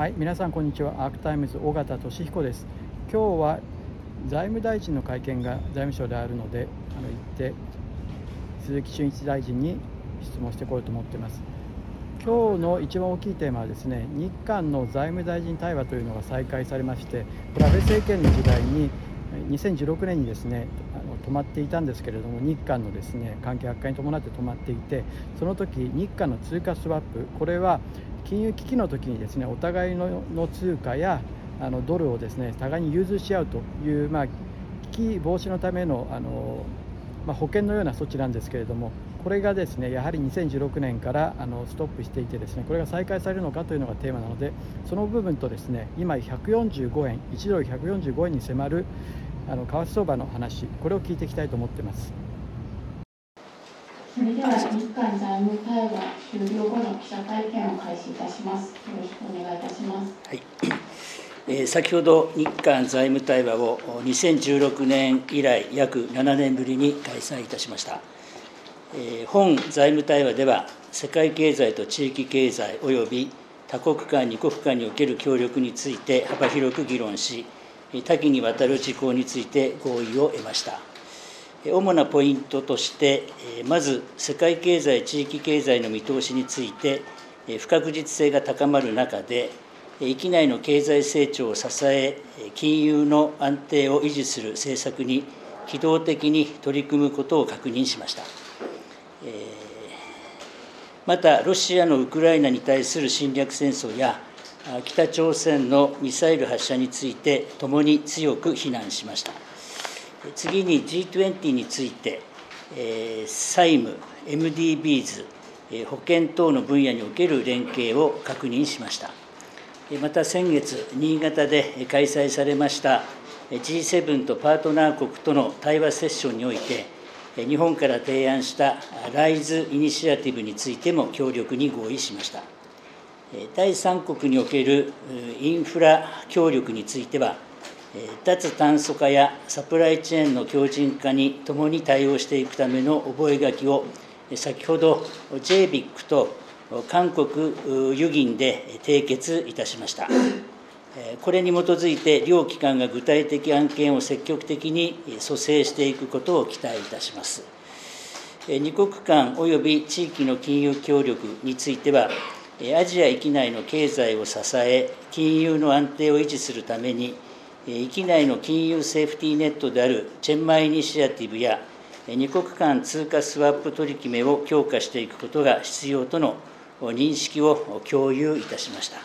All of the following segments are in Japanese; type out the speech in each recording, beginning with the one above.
はい、皆さんこんにちは。アークタイムズ尾形聡彦です。今日は財務大臣の会見が財務省であるので、あの行って鈴木俊一大臣に質問してこようと思っています。今日の一番大きいテーマはですね、日韓の財務大臣対話というのが再開されまして、これ安倍政権の時代に2016年にですねあの止まっていたんですけれども日韓のですね関係悪化に伴って止まっていてその時日韓の通貨スワップこれは金融危機の時にですねお互いの通貨やあのドルをですね互いに融通し合うという、まあ、危機防止のためのあの、まあ、保険のような措置なんですけれどもこれがですねやはり2016年からあのストップしていてですねこれが再開されるのかというのがテーマなのでその部分とですね今145円1ドル145円に迫るあの為替相場の話これを聞いていきたいと思っています。それでは日韓財務対話終了後の記者会見を開始いたします。よろしくお願いいたします。はい。えー、先ほど日韓財務対話を2016年以来約7年ぶりに開催いたしました。えー、本財務対話では世界経済と地域経済及び多国間二国間における協力について幅広く議論し多岐にわたる事項について合意を得ました主なポイントとしてまず世界経済地域経済の見通しについて不確実性が高まる中で域内の経済成長を支え金融の安定を維持する政策に機動的に取り組むことを確認しましたまた、ロシアのウクライナに対する侵略戦争や、北朝鮮のミサイル発射について、ともに強く非難しました。次に G20 について、債務、MDBs、保険等の分野における連携を確認しました。また先月、新潟で開催されました G7 とパートナー国との対話セッションにおいて、日本から提案したライズイニシアティブについても協力に合意しました。第三国におけるインフラ協力については、脱炭素化やサプライチェーンの強靭化にともに対応していくための覚書を、先ほど JBIC と韓国輸銀で締結いたしました。これに基づいて、両機関が具体的案件を積極的に蘇生していくことを期待いたします。二国間及び地域の金融協力については、アジア域内の経済を支え、金融の安定を維持するために、域内の金融セーフティーネットであるチェンマイイニシアティブや、二国間通貨スワップ取り決めを強化していくことが必要との認識を共有いたしました。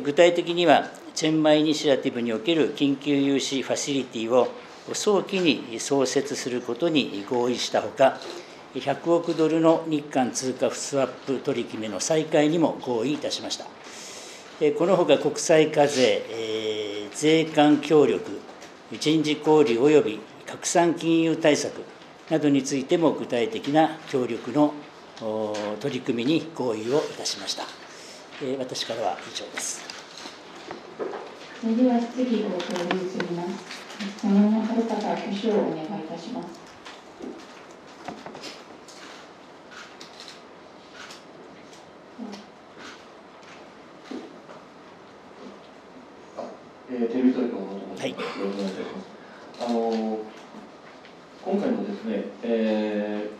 具体的には、チェンマイイニシアティブにおける緊急融資ファシリティを早期に創設することに合意したほか、100億ドルの日韓通貨スワップ取り決めの再開にも合意いたしました。このほか国際課税、税関協力、人事交流及び拡散金融対策などについても具体的な協力の取り組みに合意をいたしました。私からは以上です。それでは質疑応答に移ります。そのはるかから挙手をお願いいたします。えー、テレビ東京のとはい、よろしくお願いいたします。あの今回のですね、え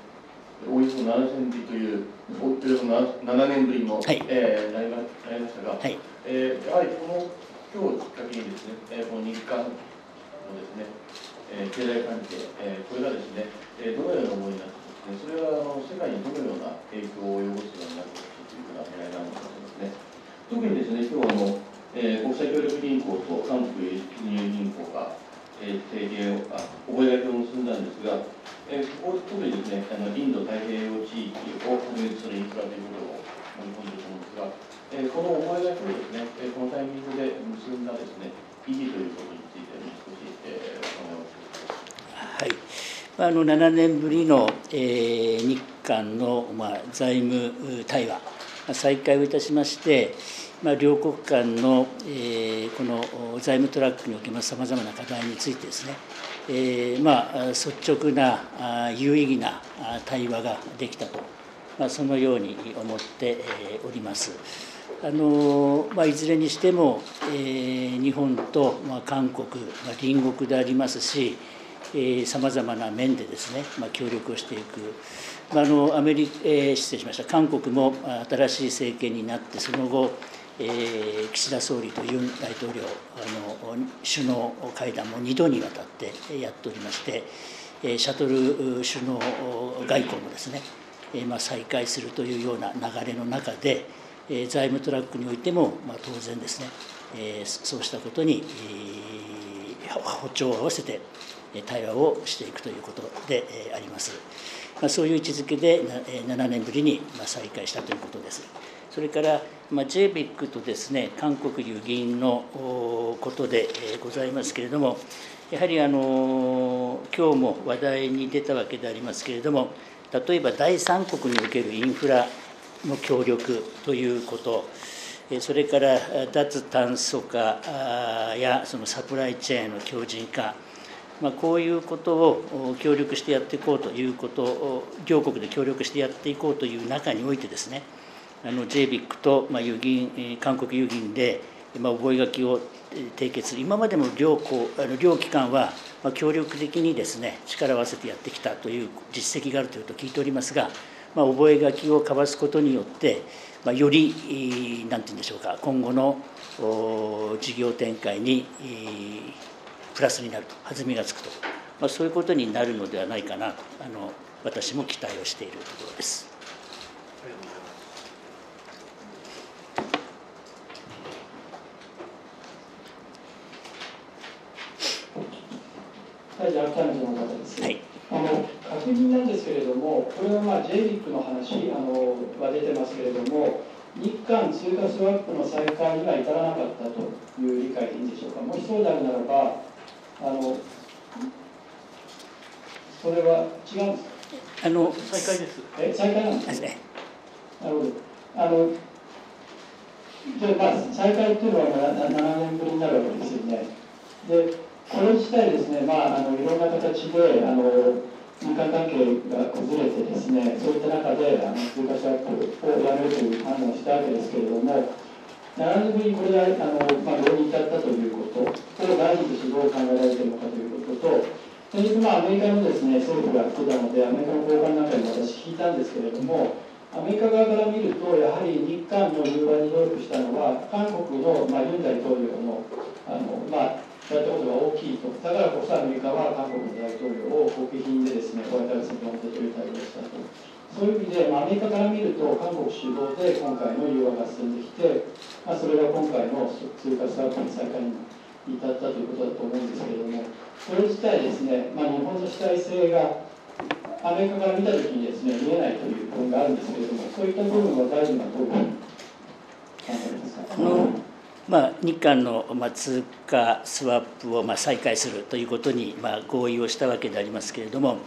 ー、およそ7000日という、およそ 7, 年ぶりの、はい、えー、なりまなりましたが、はい、えー、やはりこの今日をきっかけにですね、えー、この日韓のですね、えー、経済関係、えー、これがですね、えー、どのような思いになってね、それはあの世界にどのような影響を及ぼすようになっていくというふうな狙いなのかと思いますね。特にですね、今日あの、えー、国際協力銀行と韓国金融銀行が、えー、提携を、あ覚書を結んだんですが、えー、ここ特にですね、あのインド太平洋地域をはじめとするインフラということを盛り込んでいると思うんですが、えー、この覚書をですね、えー、このタイミングで結んだですね、意義ということについて少し、えー、お話をはい。あの7年ぶりの、えー、日韓の、まあ、財務対話、再開をいたしまして、まあ、両国間の、えー、この財務トラックにおけますさまざまな課題についてですね、えー、まあ、率直な有意義な対話ができたと、まあ、そのように思っております。あのまあ、いずれにしても、えー、日本と、まあ、韓国、まあ、隣国でありますし、さまざまな面でですね、まあ、協力をしていく、まあ、あのアメリえー、失礼しました。韓国も新しい政権になってその後、えー、岸田総理とユン大統領あの首脳会談も2度にわたってやっておりましてシャトル首脳外交もですね、まあ、再開するというような流れの中で財務トラックにおいても、まあ、当然ですねそうしたことに歩調を合わせて対話をしていくということであります。まあ、そういう位置づけで7年ぶりに再開したということです。それから、まあ、JBIC とですね韓国有議員のことでございますけれども、やはりあの今日も話題に出たわけでありますけれども、例えば第三国におけるインフラの協力ということ、それから脱炭素化やそのサプライチェーンの強靭化、まあ、こういうことを協力してやっていこうということを、両国で協力してやっていこうという中においてですね、JBIC と、まあ、有銀韓国有銀で、ま、覚書を締結、今までも両校あの両機関は、ま、協力的にですね力を合わせてやってきたという実績があるというと聞いておりますが、まあ、覚書を交わすことによって、まあ、より何て言うんでしょうか今後の事業展開にプラスになると弾みがつくと、まあ、そういうことになるのではないかなとあの私も期待をしているところです。はい、じゃあ、の方です。はい。あの確認なんですけれども、これはまあ J リックの話あのは出てますけれども、日韓通貨スワップの再開には至らなかったという理解でいいんでしょうか。もしそうであるならば、あのそれは違うんですか？あの再開です。え、再開なんですね。なるほど。あのじゃまあ再開っていうのは7年ぶりになるわけですよね。で、これ自体ですね、まああのいろんな形であの日韓関係が崩れてですね、そういった中であの通貨シャップをやめるという判断をしたわけですけれども。7年ぶりにこれがあの、まあ、導入に至ったということ、これを大臣としてどう考えられているのかということと、先日、まあ、アメリカのです、ね、政府が来てたので、アメリカの高官なんかに私聞いたんですけれども、アメリカ側から見ると、やはり日韓の融和に努力したのは、韓国の、まあ、ユン大統領のあの、まあ、やったことが大きいと、だからこそアメリカは韓国の大統領を国賓でですね、ホワイトハウスに呼んでという対応したと。そういう意味で、まあ、アメリカから見ると、韓国主導で今回の融和が進んできて、まあ、それが今回の通貨スワップの再開に至ったということだと思うんですけれども、それ自体ですね、まあ、日本の主体性がアメリカから見たときにですね、見えないという部分があるんですけれども、そういった部分は大臣はどう考えますか？まあ、日韓の通貨スワップをまあ再開するということにまあ合意をしたわけでありますけれども、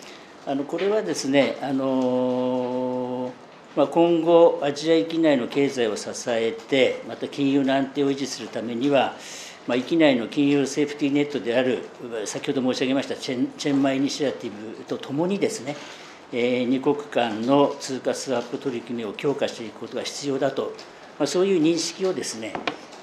あのこれはですね、あのまあ、今後、アジア域内の経済を支えて、また金融の安定を維持するためには、まあ、域内の金融セーフティーネットである、先ほど申し上げましたチェンチェンマイニシアティブとともにですね、えー、二国間の通貨スワップ取り組みを強化していくことが必要だと、まあ、そういう認識をですね、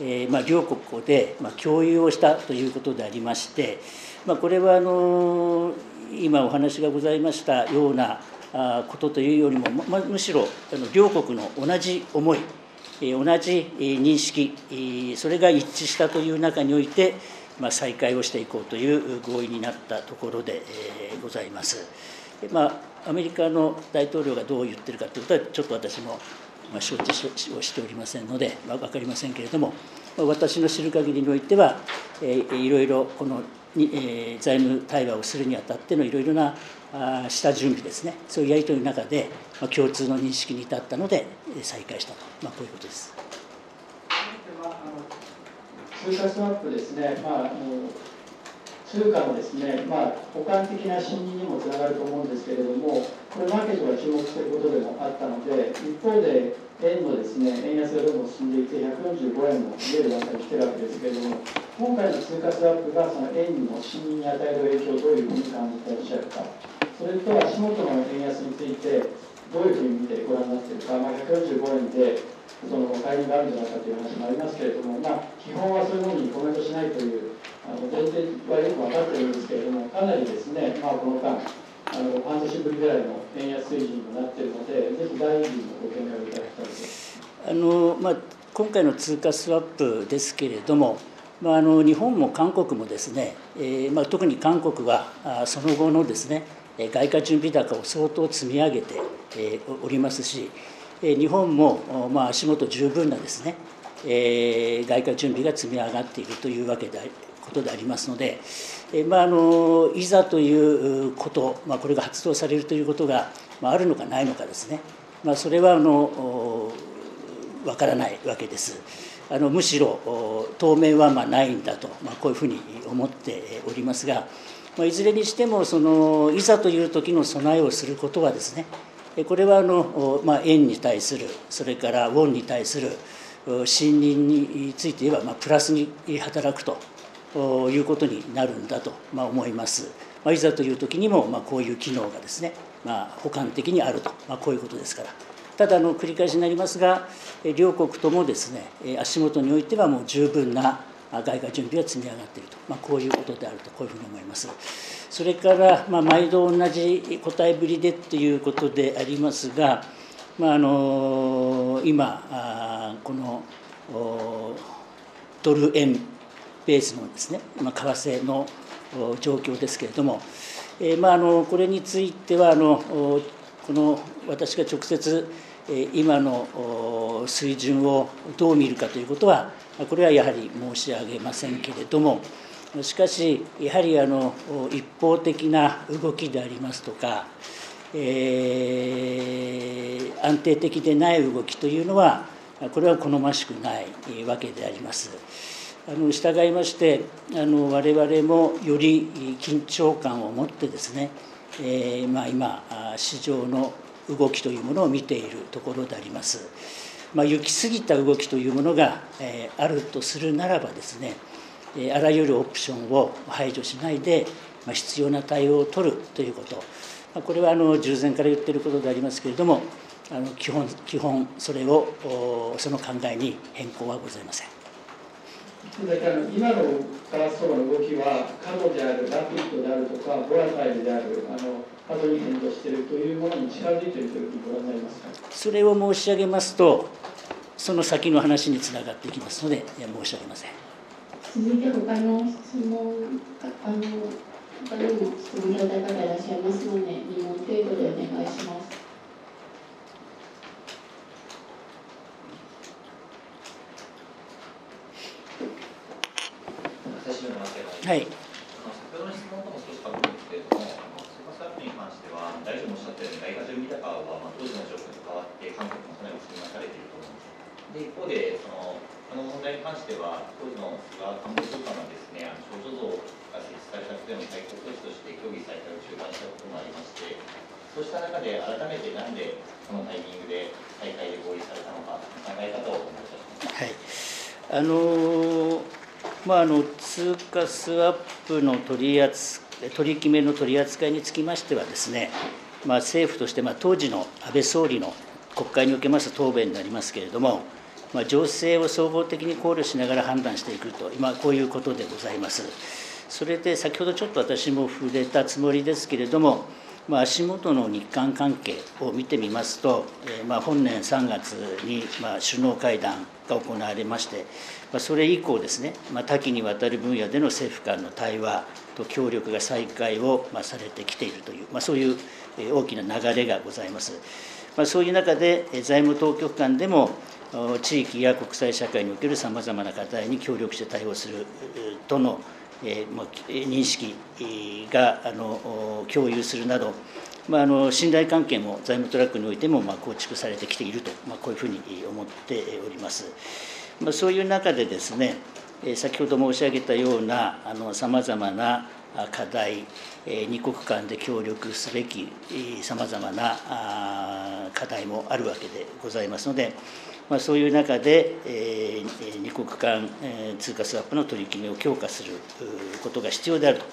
えーまあ、両国で、まあ、共有をしたということでありまして、まあ、これはあの今お話がございましたようなことというよりも、ま、むしろあの両国の同じ思い同じ認識それが一致したという中において、まあ、再開をしていこうという合意になったところでございます。まあ、アメリカの大統領がどう言ってるかということはちょっと私もまあ承知をしておりませんので、まあ、分かりませんけれども私の知る限りにおいては、えいろいろこのに、えー、財務対話をするにあたってのいろいろなあ下準備ですね。そういうやり取りの中で、まあ、共通の認識に至ったので再開したと、まあ、こういうことです。通貨スワップですね、まあ、あの通貨のですね、まあ、補完的な信任にもつながると思うんですけれども、こ注目していることでもあったので、一方で、円のですね、円安がどんどん進んでいて、145円も見える段階に来てるわけですけれども、今回の通貨スワップがその円の信任に与える影響をどういうふうに感じていらっしゃるか、それと足元の円安について、どういうふうに見てご覧になっているか、まあ、145円でその介入があるんじゃないかという話もありますけれども、まあ、基本はそういうものにコメントしないというあの前提はよく分かっているんですけれども、かなりですね、まあ、この間、あの半年ぶりぐらいの円安水準になっているので、ぜひ大臣のご見解をいただきたいです。あのまあ今回の通貨スワップですけれども、まあ、あの日本も韓国もですね、えーまあ、特に韓国はあその後のですね外貨準備高を相当積み上げて、えー、おりますし、え、日本も、まあ、足元十分なですね、えー、外貨準備が積み上がっているというわけでことでありますので、えーまあ、あのいざということ、まあ、これが発動されるということが、まあ、あるのかないのかですね、まあ、それはあのわからないわけです。あのむしろ当面はまあないんだと、まあ、こういうふうに思っておりますが、まあ、いずれにしてもそのいざという時の備えをすることはですねこれはあの、まあ、円に対するそれからウォンに対する信任について言えば、まあ、プラスに働くということになるんだと、ま、思います。まあ、いざという時にも、まあ、こういう機能がですね、まあ、補完的にあると、まあ、こういうことですから。ただの繰り返しになりますが、両国ともですね、足元においてはもう十分な外貨準備が積み上がっていると、まあ、こういうことであると、こういうふうに思います。それから、まあ、毎度同じ答えぶりでということでありますが、まあ、あの今、このドル円ベースのですね、ま、為替の状況ですけれども、えまあ、あのこれについてはあのこの私が直接今の水準をどう見るかということはこれはやはり申し上げませんけれどもしかしやはりあの一方的な動きでありますとか、えー、安定的でない動きというのはこれは好ましくないわけであります。あの従いましてあの我々もより緊張感を持ってですね、えーまあ、今市場の動きというものを見ているところであります。まあ、行き過ぎた動きというものが、えー、あるとするならばですね、え、あらゆるオプションを排除しないで、まあ、必要な対応を取るということ、まあ、これはあの従前から言っていることでありますけれどもあの基本基本それをその考えに変更はございません。だから今の為替相場の動きは過度であるラピッドであるとかボラタイルであるあの過度に変動しているというものに近づいているというふうにご覧になります。かそれを申し上げますとその先の話につながっていきますので申し上げません。続いて他の質問あの他にも質問いただいた方いらっしゃいますので2問程度でお願いしますはい。先ほどの質問とも少しかぶるんですけれども、スーパースタッフに関しては、大臣もおっしゃったように、外貨準備高は、まあ、当時の状況と変わって、韓国もかなり積み増されていると思うんです。で、一方で、そのこの問題に関しては、当時の菅官房長官がですね、あの少女像が設置された点の対抗措置として協議されたを中断したこともありまして、そうした中で改めてなんでこのタイミングで再開で合意されたのか、考え方をお願いいたします。はいあのーまあ、あの通貨スワップの取り扱取り決めの取り扱いにつきましてはですね、まあ、政府として、まあ、当時の安倍総理の国会におけます答弁になりますけれども、まあ、情勢を総合的に考慮しながら判断していくと、今、こういうことでございます。それで先ほどちょっと私も触れたつもりですけれども、まあ、足元の日韓関係を見てみますと、えー、まあ本年3月にまあ首脳会談が行われまして、まあ、それ以降ですね、まあ、多岐にわたる分野での政府間の対話と協力が再開をまあされてきているという、まあ、そういう大きな流れがございます。まあ、そういう中で財務当局間でも地域や国際社会におけるさまざまな課題に協力して対応するとのえーまあ、認識があの共有するなど、まあ、あの信頼関係も財務トラックにおいてもま構築されてきていると、まあ、こういうふうに思っております。まあ、そういう中でですね、先ほど申し上げたようなさまざまな課題、二国間で協力すべきさまざまな課題もあるわけでございますので、まあ、そういう中で、えー、二国間、えー、通貨スワップの取り決めを強化することが必要であると、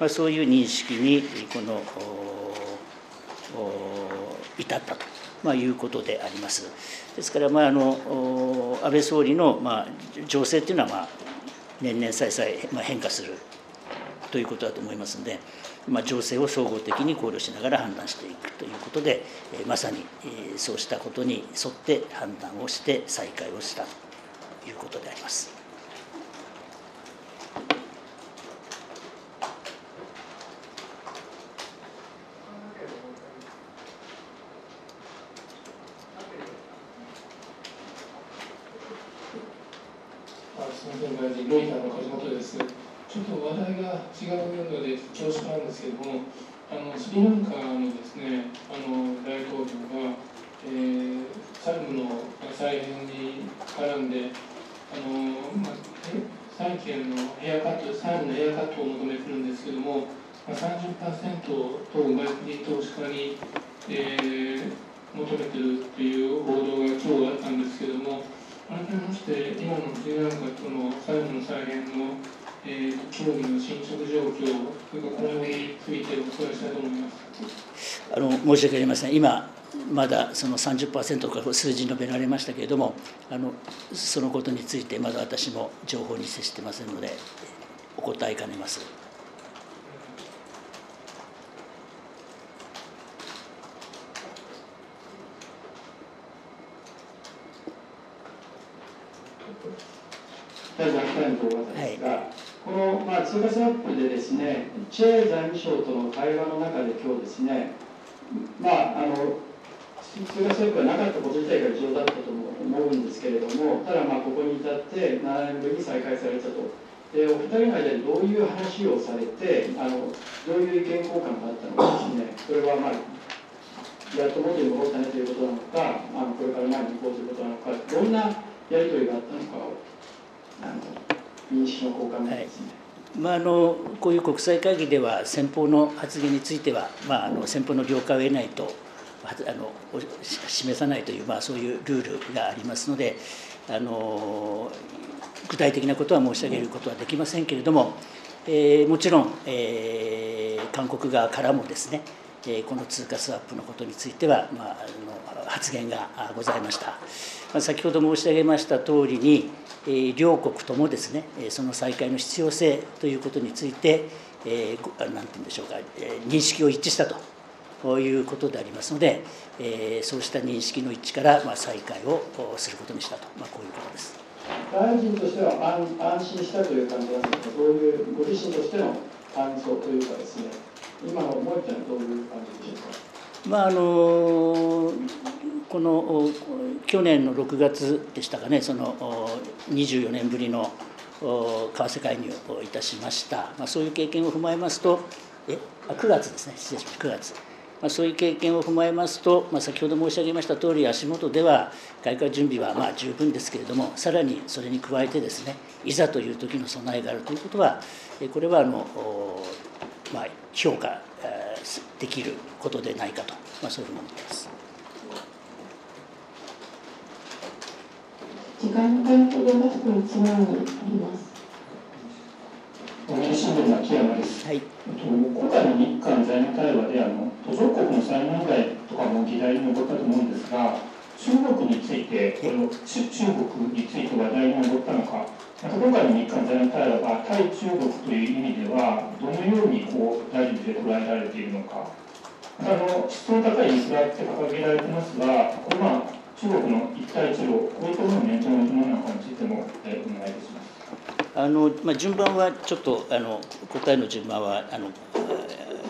まあ、そういう認識にこの至ったとまあ、いうことであります。ですから、まあ、あの安倍総理の、まあ、情勢というのは、まあ、年々再々、まあ、変化するということだと思いますので、まあ、情勢を総合的に考慮しながら判断していくということで、えまさに、えそうしたことに沿って判断をして再開をしたということであります。ですけどもあのスリランカのですねあの大統領が、えー、債務の再編に絡んであの、まあ、債権のヘアカット債務のヘアカットを求めてるんですけども、まあ、30%と外国人投資家に、えー、求めてるっていう報道が今日あったんですけども改めまして今のスリランカとの債務の再編のえー、協議の進捗状況、それから今後についてお伺いしたいと思います。あの申し訳ありません。今まだその30%か数字述べられましたけれどもあのそのことについてまだ私も情報に接してませんのでお答えかねます。はいこの、まあ、通貨スワップでですね、チェ財務省との会話の中で今日ですね、まあ、あの通貨スワップがなかったこと自体が重要だったと思うんですけれども、ただ、まあ、ここに至って7年ぶりに再開されたと。でお二人の間でどういう話をされてあの、どういう意見交換があったのかですね、これは、まあ、やっと元に戻ったねということなのか、あのこれから前に行こうということなのか、どんなやり取りがあったのかを。あの認識の交換ですね。はいまあ、あのこういう国際会議では先方の発言については、まあ、あの先方の了解を得ないとあの示さないという、まあ、そういうルールがありますのであの具体的なことは申し上げることはできませんけれども、えー、もちろん、えー、韓国側からもですねこの通貨スワップのことについては、まあ、あの発言がございました。先ほど申し上げました通りに、両国ともですね、その再開の必要性ということについて、何て言うんでしょうか、認識を一致したということでありますので、そうした認識の一致から、再開をすることにしたと、まあ、こういうことです。大臣としては安安心したという感じなんですか、どういうご自身としての感想というかですね、今の思いというのはどういう感じでしょうか？まああのこの去年の6月でしたかね、その24年ぶりの為替介入をいたしました、まあ、そういう経験を踏まえますと、えあ9月ですね、失礼しました、9月。まあ、そういう経験を踏まえますと、まあ、先ほど申し上げました通り、足元では外貨準備はまあ十分ですけれども、さらにそれに加えてですね、いざという時の備えがあるということは、これはあの、まあ、評価できることでないかと、まあ、そういうふうに思っています。時間帯と連絡のつまりあります。新聞の秋山です。はい。今回の日韓財務対話であの途上国の債務問題とかも議題に上ったと思うんですが、中国についてこれを中国について話題に上ったのか。また今回の日韓財務対話が対中国という意味ではどのようにこう大臣で捉えられているのか。またあの質の高いインフラって掲げられてますが、これまあ中国の一帯一路、こういったものを念頭に置くものなんかについても、えー、お願いいたします。あのまあ、順番はちょっとあの答えの順番はあの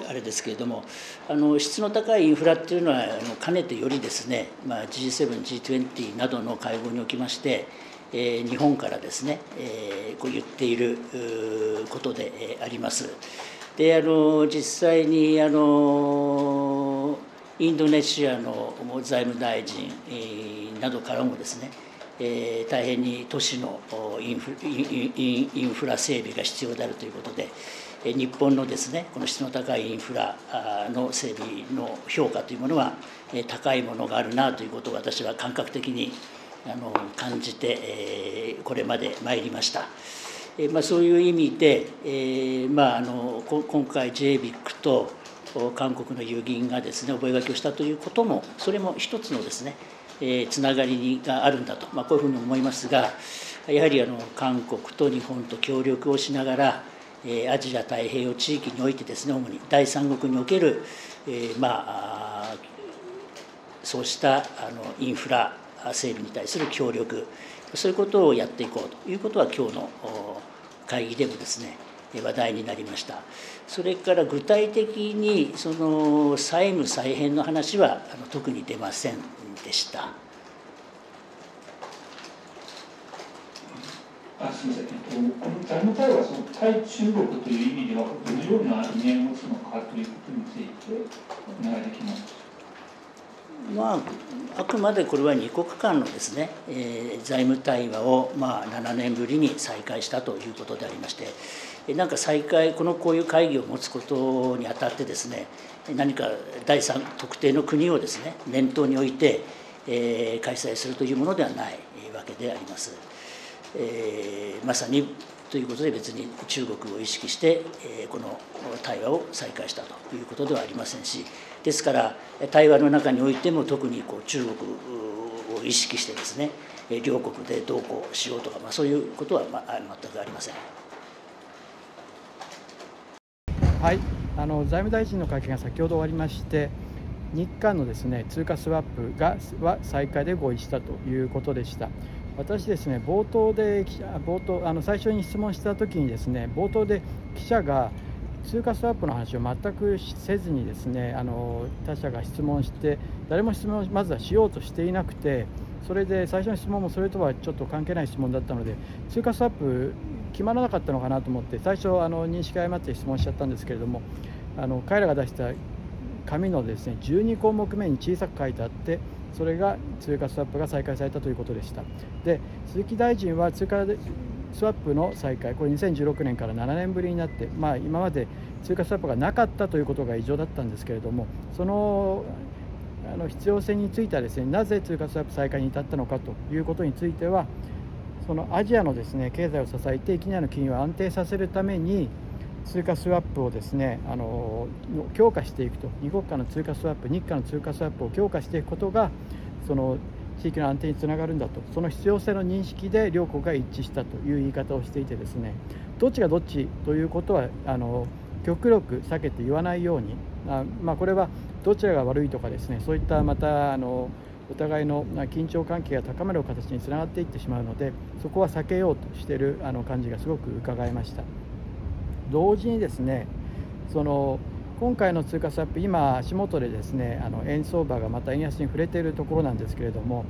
あれですけれどもあの質の高いインフラっていうのはあのかねてよりですね、まあ、G7、G20 などの会合におきまして、えー、日本からですね、えー、こう言っていることであります。であの実際にあのインドネシアの財務大臣などからもですね、えー、大変に都市のインフインフラ整備が必要であるということで、日本のですねこの質の高いインフラの整備の評価というものは高いものがあるなということを私は感覚的にあの感じてこれまで参りました。まあ、そういう意味で、えーまあ、あの今回 JBIC と韓国の遊銀がですね覚書をしたということもそれも一つのですね、つながりがあるんだと、まあ、こういうふうに思いますがやはりあの韓国と日本と協力をしながら、アジア太平洋地域においてですね主に第三国における、え、まあそうしたあのインフラ整備に対する協力そういうことをやっていこうということは今日の会議でもですね話題になりました。それから具体的にその債務再編の話は特に出ませんでした。すみません、えっと、この財務対話はその対中国という意味ではどのような意味合いを持つのかということについてお願いできますまあ、あくまでこれは2国間のですね、えー、財務対話を、まあ、7年ぶりに再開したということでありまして、なんか再開、このこういう会議を持つことにあたってですね、何か第三特定の国をですね、念頭に置いて、えー、開催するというものではないわけであります。えー、まさにということで別に中国を意識して、えー、この対話を再開したということではありませんしですから対話の中においても特にこう中国を意識してですね両国でどうこうしようとか、まあ、そういうことは、まあ、全くありません。はい、あの財務大臣の会見が先ほど終わりまして、日韓のですね通貨スワップがは再開で合意したということでした。私ですね冒頭で冒頭あの最初に質問した時にですね冒頭で記者が通貨スワップの話を全くせずにですねあの他者が質問して誰も質問をまずはしようとしていなくてそれで最初の質問もそれとはちょっと関係ない質問だったので通貨スワップ決まらなかったのかなと思って最初あの認識誤って質問しちゃったんですけれどもあの彼らが出した紙のですね12項目目に小さく書いてあってそれが通貨スワップが再開されたということでした。で鈴木大臣は通貨スワップの再開これ2016年から7年ぶりになって、まあ、今まで通貨スワップがなかったということが異常だったんですけれどもそのあの必要性についてはですねなぜ通貨スワップ再開に至ったのかということについてはそのアジアのですね経済を支えて域内の金融を安定させるために通貨スワップをですねあの強化していくと。2国間の通貨スワップ日韓の通貨スワップを強化していくことがその地域の安定につながるんだと。その必要性の認識で両国が一致したという言い方をしていてですねどっちがどっちということはあの極力避けて言わないようにあ、まあ、これはどちらが悪いとかですねそういったまたあのお互いの緊張関係が高まる形につながっていってしまうのでそこは避けようとしているあの感じがすごく伺えました。同時にですねその今回の通貨スワップ今足元でですねあの円相場がまた円安に触れているところなんですけれども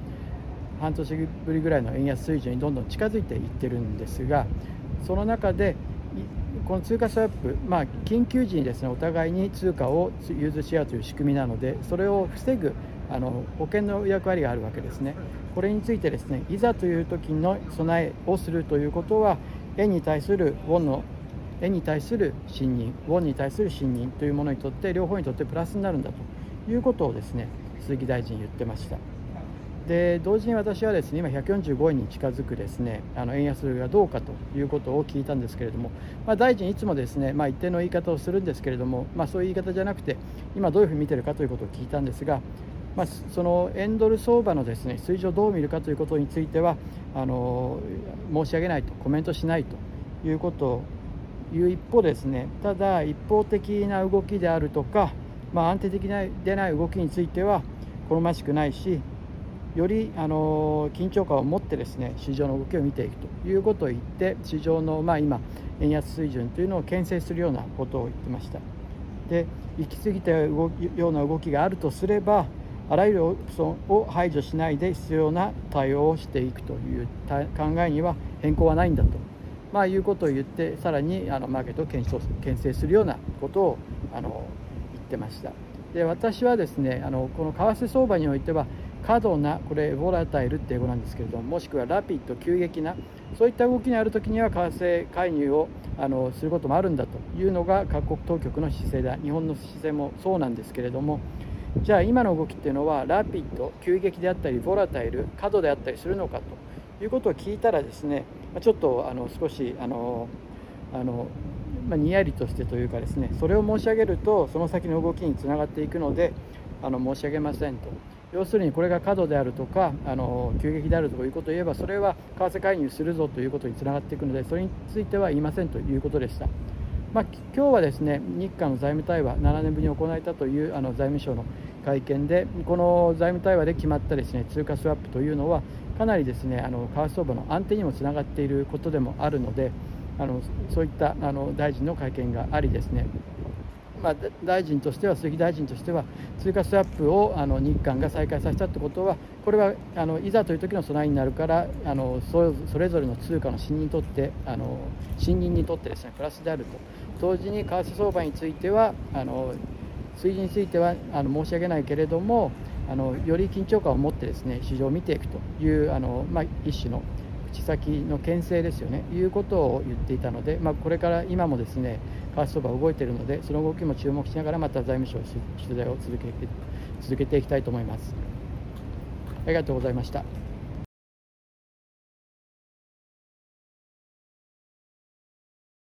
半年ぶりぐらいの円安水準にどんどん近づいていってるんですがその中でこの通貨スワップ、まあ、緊急時にですねお互いに通貨を融通し合うという仕組みなのでそれを防ぐあの保険の役割があるわけですね。これについてですねいざという時の備えをするということは円に対するウォンの円に対する信任ウォンに対する信任というものにとって両方にとってプラスになるんだということをですね鈴木大臣言ってました。で同時に私はですね今145円に近づくですねあの円安がどうかということを聞いたんですけれども、まあ、大臣いつもですね、まあ、一定の言い方をするんですけれども、まあ、そういう言い方じゃなくて今どういうふうに見てるかということを聞いたんですが、まあ、その円ドル相場のですね水準をどう見るかということについてはあの申し上げないとコメントしないというこという一方ですねただ一方的な動きであるとか、まあ、安定的でない動きについては好ましくないしよりあの緊張感を持ってですね市場の動きを見ていくということを言って市場の、まあ、今円安水準というのを牽制するようなことを言ってました。で行き過ぎたような動きがあるとすればあらゆるオプションを排除しないで必要な対応をしていくという考えには変更はないんだと。まあ、いうことを言ってさらにあのマーケットを検証牽制するようなことをあの言ってました。で私はですねあのこの為替相場においては過度なこれボラタイルって英語なんですけれどももしくはラピッド急激なそういった動きにある時には為替介入をあのすることもあるんだというのが各国当局の姿勢だ。日本の姿勢もそうなんですけれどもじゃあ今の動きっていうのはラピッド急激であったりボラタイル過度であったりするのかということを聞いたらですねちょっとあの少しあのあのまあ、にやりとしてというかですねそれを申し上げるとその先の動きにつながっていくのであの申し上げませんと要するにこれが過度であるとかあの急激であるということを言えばそれは為替介入するぞということにつながっていくのでそれについては言いませんということでした。まあ、今日はですね日韓の財務対話7年ぶりに行われたというあの財務省の会見でこの財務対話で決まったですね通貨スワップというのはかなりですねあの為替相場の安定にもつながっていることでもあるのであのそういったあの大臣の会見がありですね。まあ、大臣としては、鈴木大臣としては、通貨スワップをあの日韓が再開させたということは、これはあのいざという時の備えになるからあのそ、れぞれの通貨の信任にとって、あの信任にとってですねプラスであると、同時に為替相場については、あの数字についてはあの申し上げないけれども、あのより緊張感を持ってですね市場を見ていくというあの、まあ、一種の口先の牽制ですよね、いうことを言っていたので、まあ、これから今もですね為替相場動いているので、その動きも注目しながら、また財務省取材を続けて続けていきたいと思います。ありがとうございました。